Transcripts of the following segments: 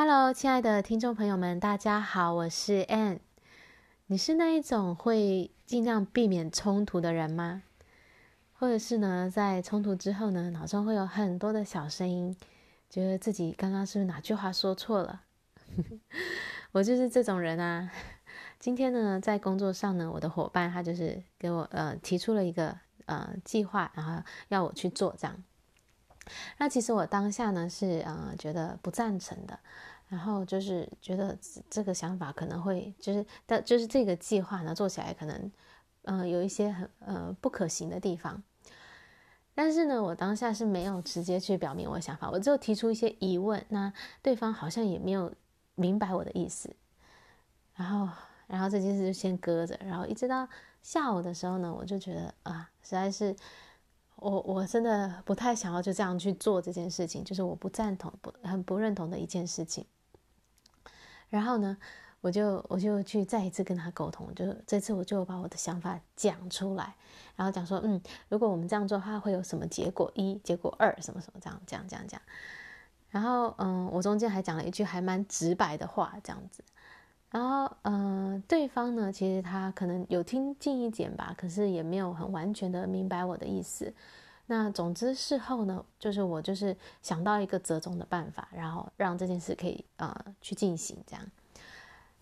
Hello，亲爱的听众朋友们，大家好，我是 Ann。你是那一种会尽量避免冲突的人吗？或者是呢，在冲突之后呢，脑中会有很多的小声音，觉得自己刚刚是不是哪句话说错了？我就是这种人啊。今天呢，在工作上呢，我的伙伴他就是给我呃提出了一个呃计划，然后要我去做这样。那其实我当下呢是呃觉得不赞成的，然后就是觉得这个想法可能会就是但就是这个计划呢做起来可能呃有一些很呃不可行的地方，但是呢我当下是没有直接去表明我的想法，我就提出一些疑问，那对方好像也没有明白我的意思，然后然后这件事就先搁着，然后一直到下午的时候呢，我就觉得啊实在是。我我真的不太想要就这样去做这件事情，就是我不赞同、不很不认同的一件事情。然后呢，我就我就去再一次跟他沟通，就是这次我就把我的想法讲出来，然后讲说，嗯，如果我们这样做的话，会有什么结果一、结果二，什么什么这样这样这样讲。然后嗯，我中间还讲了一句还蛮直白的话，这样子。然后，嗯、对方呢，其实他可能有听进一点吧，可是也没有很完全的明白我的意思。那总之事后呢，就是我就是想到一个折中的办法，然后让这件事可以呃去进行这样。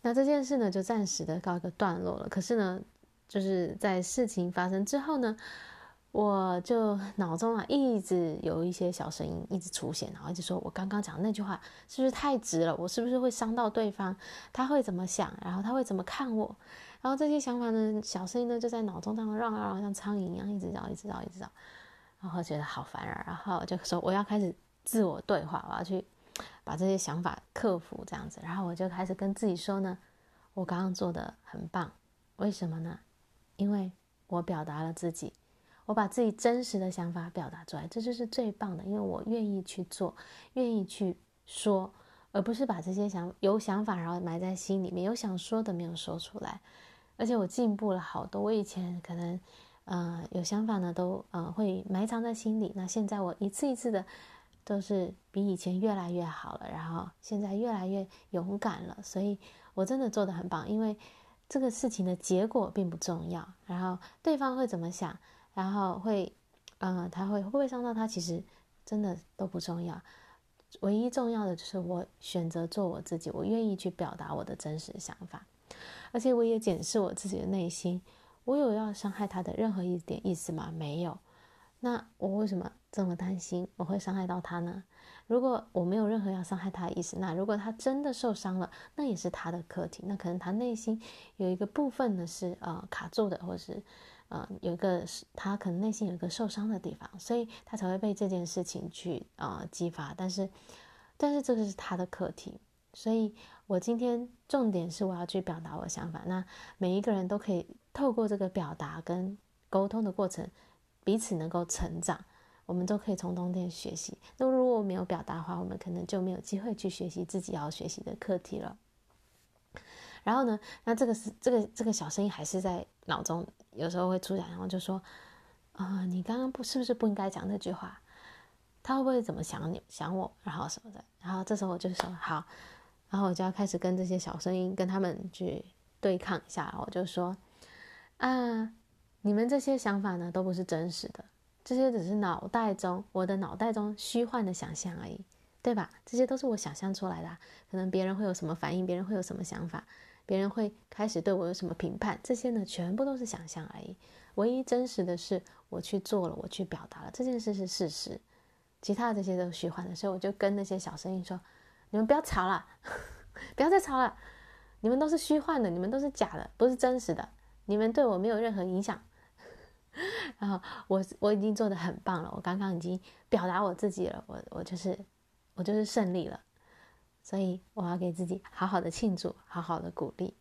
那这件事呢，就暂时的告一个段落了。可是呢，就是在事情发生之后呢。我就脑中啊一直有一些小声音一直出现，然后一直说我刚刚讲那句话是不是太直了？我是不是会伤到对方？他会怎么想？然后他会怎么看我？然后这些想法呢，小声音呢就在脑中当中绕啊绕，像苍蝇一样一直绕，一直绕，一直绕。然后觉得好烦啊，然后就说我要开始自我对话，我要去把这些想法克服这样子。然后我就开始跟自己说呢，我刚刚做的很棒，为什么呢？因为我表达了自己。我把自己真实的想法表达出来，这就是最棒的，因为我愿意去做，愿意去说，而不是把这些想有想法然后埋在心里面，有想说的没有说出来。而且我进步了好多，我以前可能，呃，有想法呢都呃会埋藏在心里，那现在我一次一次的都是比以前越来越好了，然后现在越来越勇敢了，所以我真的做得很棒，因为这个事情的结果并不重要，然后对方会怎么想。然后会，嗯、他会会不会伤到他？其实真的都不重要，唯一重要的就是我选择做我自己，我愿意去表达我的真实想法，而且我也检视我自己的内心，我有要伤害他的任何一点意思吗？没有。那我为什么这么担心我会伤害到他呢？如果我没有任何要伤害他的意思，那如果他真的受伤了，那也是他的课题，那可能他内心有一个部分呢是呃卡住的，或是。呃，有一个是他可能内心有一个受伤的地方，所以他才会被这件事情去呃激发。但是，但是这个是他的课题，所以我今天重点是我要去表达我的想法。那每一个人都可以透过这个表达跟沟通的过程，彼此能够成长，我们都可以从中间学习。那如果我没有表达的话，我们可能就没有机会去学习自己要学习的课题了。然后呢，那这个是这个这个小声音还是在脑中有时候会出现，然后就说，啊、你刚刚不是不是不应该讲那句话？他会不会怎么想你想我？然后什么的？然后这时候我就说好，然后我就要开始跟这些小声音跟他们去对抗一下。我就说，啊，你们这些想法呢都不是真实的，这些只是脑袋中我的脑袋中虚幻的想象而已，对吧？这些都是我想象出来的，可能别人会有什么反应，别人会有什么想法。别人会开始对我有什么评判？这些呢，全部都是想象而已。唯一真实的是，我去做了，我去表达了这件事是事实。其他的这些都是虚幻的，所以我就跟那些小声音说：“你们不要吵了，不要再吵了，你们都是虚幻的，你们都是假的，不是真实的。你们对我没有任何影响。然后我我已经做的很棒了，我刚刚已经表达我自己了，我我就是我就是胜利了。”所以我要给自己好好的庆祝，好好的鼓励。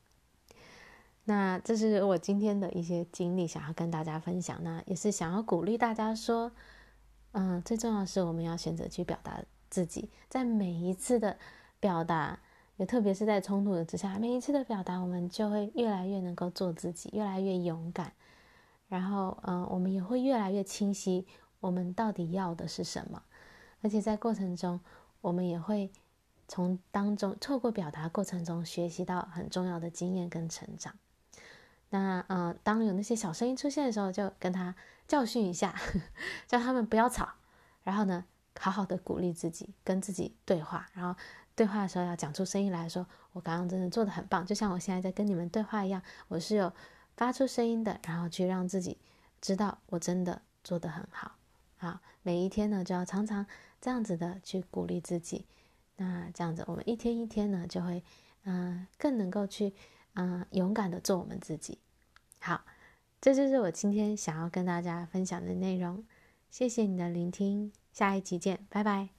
那这是我今天的一些经历，想要跟大家分享。那也是想要鼓励大家说，嗯，最重要的是我们要选择去表达自己，在每一次的表达，也特别是在冲突的之下，每一次的表达，我们就会越来越能够做自己，越来越勇敢。然后，嗯，我们也会越来越清晰，我们到底要的是什么。而且在过程中，我们也会。从当中透过表达过程中学习到很重要的经验跟成长。那呃，当有那些小声音出现的时候，就跟他教训一下，呵呵，叫他们不要吵，然后呢，好好的鼓励自己，跟自己对话，然后对话的时候要讲出声音来说，我刚刚真的做的很棒，就像我现在在跟你们对话一样，我是有发出声音的，然后去让自己知道我真的做得很好。好，每一天呢，就要常常这样子的去鼓励自己。那这样子，我们一天一天呢，就会嗯、更能够去嗯、勇敢的做我们自己。好，这就是我今天想要跟大家分享的内容。谢谢你的聆听，下一集见，拜拜。